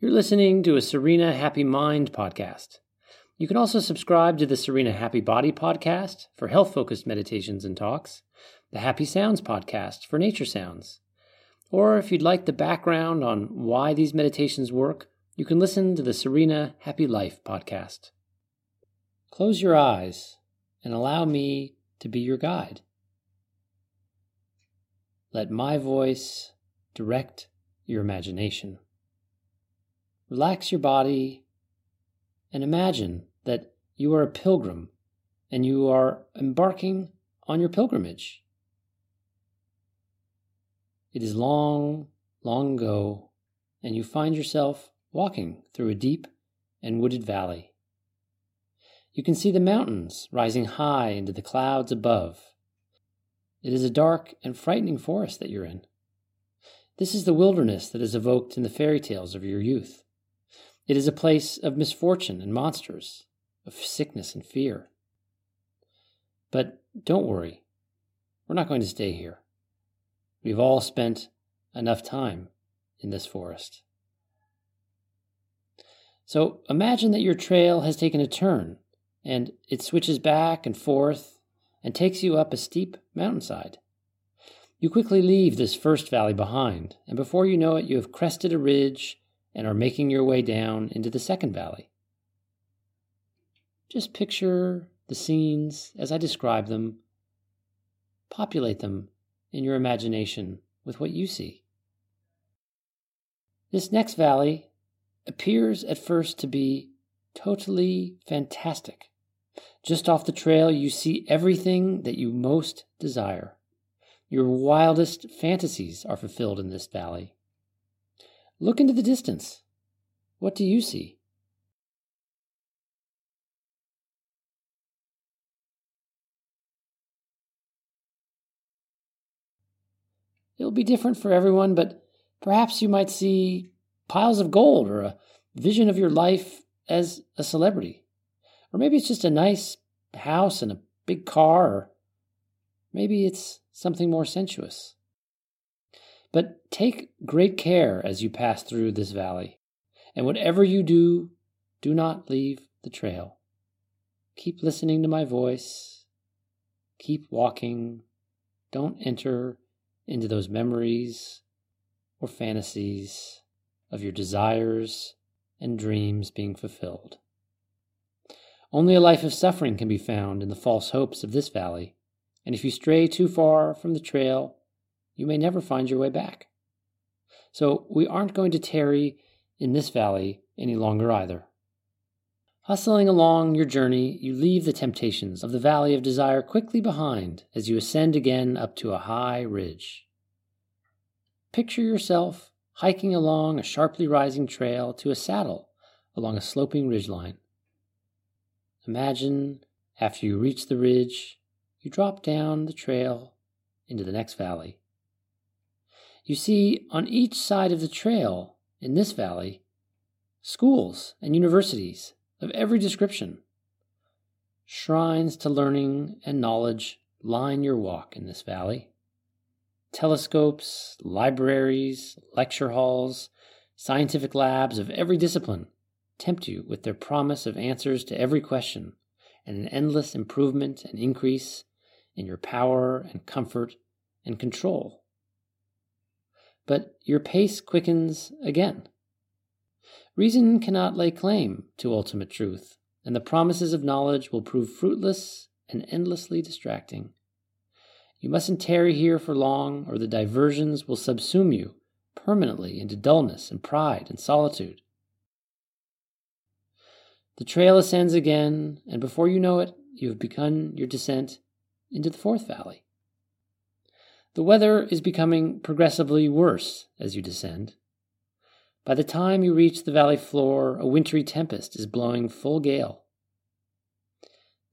You're listening to a Serena Happy Mind podcast. You can also subscribe to the Serena Happy Body podcast for health focused meditations and talks, the Happy Sounds podcast for nature sounds. Or if you'd like the background on why these meditations work, you can listen to the Serena Happy Life podcast. Close your eyes and allow me to be your guide. Let my voice direct your imagination. Relax your body and imagine that you are a pilgrim and you are embarking on your pilgrimage. It is long, long ago, and you find yourself walking through a deep and wooded valley. You can see the mountains rising high into the clouds above. It is a dark and frightening forest that you're in. This is the wilderness that is evoked in the fairy tales of your youth. It is a place of misfortune and monsters, of sickness and fear. But don't worry, we're not going to stay here. We've all spent enough time in this forest. So imagine that your trail has taken a turn and it switches back and forth and takes you up a steep mountainside. You quickly leave this first valley behind, and before you know it, you have crested a ridge and are making your way down into the second valley. Just picture the scenes as I describe them, populate them in your imagination with what you see. This next valley appears at first to be totally fantastic. Just off the trail, you see everything that you most desire. Your wildest fantasies are fulfilled in this valley. Look into the distance. What do you see? It'll be different for everyone, but perhaps you might see piles of gold or a vision of your life as a celebrity. Or maybe it's just a nice house and a big car, or maybe it's something more sensuous. But take great care as you pass through this valley, and whatever you do, do not leave the trail. Keep listening to my voice. Keep walking. Don't enter into those memories or fantasies of your desires and dreams being fulfilled. Only a life of suffering can be found in the false hopes of this valley, and if you stray too far from the trail, you may never find your way back. So we aren't going to tarry in this valley any longer either. Hustling along your journey, you leave the temptations of the valley of desire quickly behind as you ascend again up to a high ridge. Picture yourself hiking along a sharply rising trail to a saddle along a sloping ridgeline. Imagine after you reach the ridge, you drop down the trail into the next valley. You see, on each side of the trail in this valley, schools and universities of every description. Shrines to learning and knowledge line your walk in this valley. Telescopes, libraries, lecture halls, scientific labs of every discipline tempt you with their promise of answers to every question and an endless improvement and increase in your power and comfort and control but your pace quickens again. Reason cannot lay claim to ultimate truth, and the promises of knowledge will prove fruitless and endlessly distracting. You mustn't tarry here for long, or the diversions will subsume you permanently into dullness and pride and solitude. The trail ascends again, and before you know it, you have begun your descent into the fourth valley. The weather is becoming progressively worse as you descend. By the time you reach the valley floor, a wintry tempest is blowing full gale.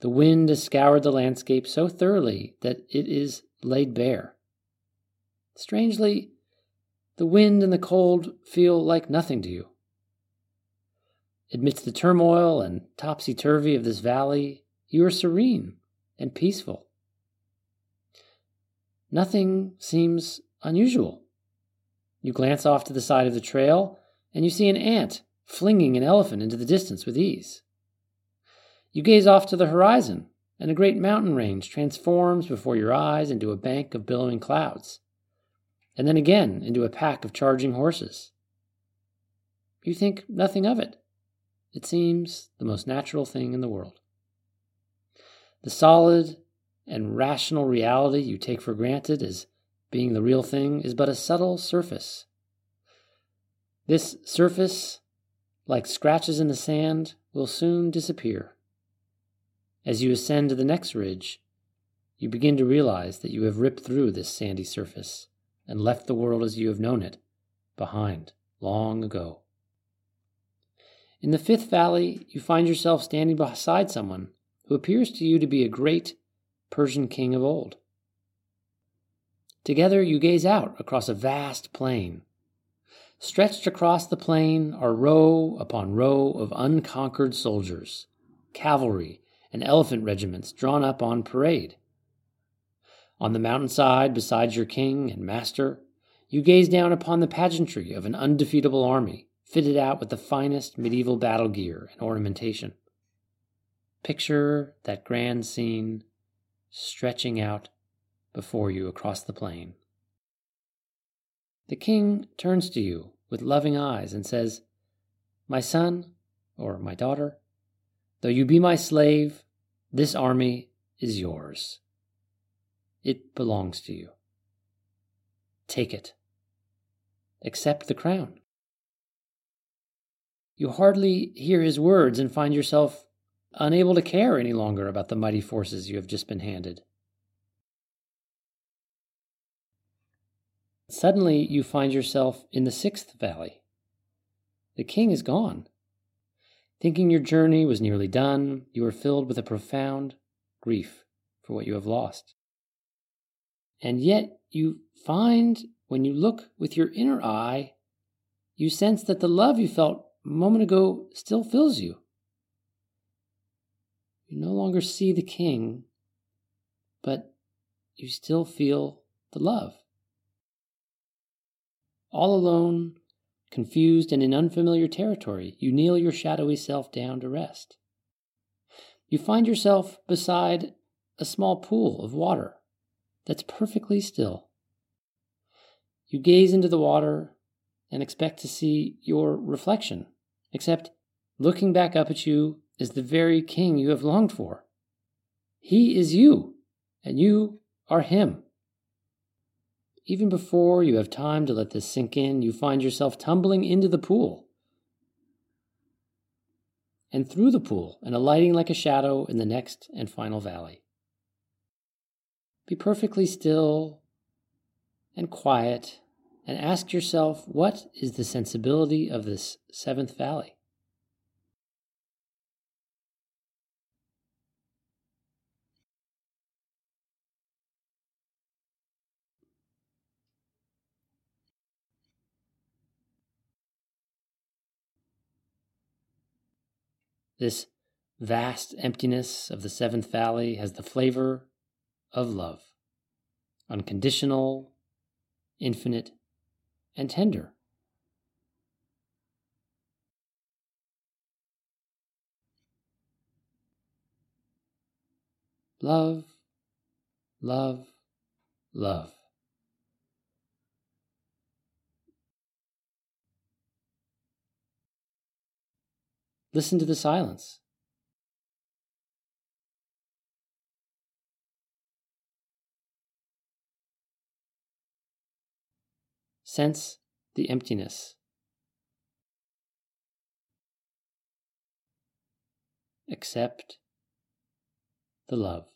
The wind has scoured the landscape so thoroughly that it is laid bare. Strangely, the wind and the cold feel like nothing to you. Amidst the turmoil and topsy turvy of this valley, you are serene and peaceful. Nothing seems unusual. You glance off to the side of the trail, and you see an ant flinging an elephant into the distance with ease. You gaze off to the horizon, and a great mountain range transforms before your eyes into a bank of billowing clouds, and then again into a pack of charging horses. You think nothing of it. It seems the most natural thing in the world. The solid and rational reality you take for granted as being the real thing is but a subtle surface. This surface, like scratches in the sand, will soon disappear. As you ascend to the next ridge, you begin to realize that you have ripped through this sandy surface and left the world as you have known it behind long ago. In the fifth valley, you find yourself standing beside someone who appears to you to be a great Persian king of old. Together you gaze out across a vast plain. Stretched across the plain are row upon row of unconquered soldiers, cavalry, and elephant regiments drawn up on parade. On the mountainside beside your king and master, you gaze down upon the pageantry of an undefeatable army, fitted out with the finest medieval battle gear and ornamentation. Picture that grand scene stretching out before you across the plain. The king turns to you with loving eyes and says, My son, or my daughter, though you be my slave, this army is yours. It belongs to you. Take it. Accept the crown. You hardly hear his words and find yourself unable to care any longer about the mighty forces you have just been handed. Suddenly, you find yourself in the sixth valley. The king is gone. Thinking your journey was nearly done, you are filled with a profound grief for what you have lost. And yet, you find when you look with your inner eye, you sense that the love you felt a moment ago still fills you. You no longer see the king, but you still feel the love. All alone, confused, and in unfamiliar territory, you kneel your shadowy self down to rest. You find yourself beside a small pool of water that's perfectly still. You gaze into the water and expect to see your reflection, except looking back up at you is the very king you have longed for. He is you, and you are him. Even before you have time to let this sink in, you find yourself tumbling into the pool and through the pool and alighting like a shadow in the next and final valley. Be perfectly still and quiet and ask yourself what is the sensibility of this seventh valley? This vast emptiness of the seventh valley has the flavor of love, unconditional, infinite, and tender. Love, love, love. Listen to the silence. Sense the emptiness. Accept the love.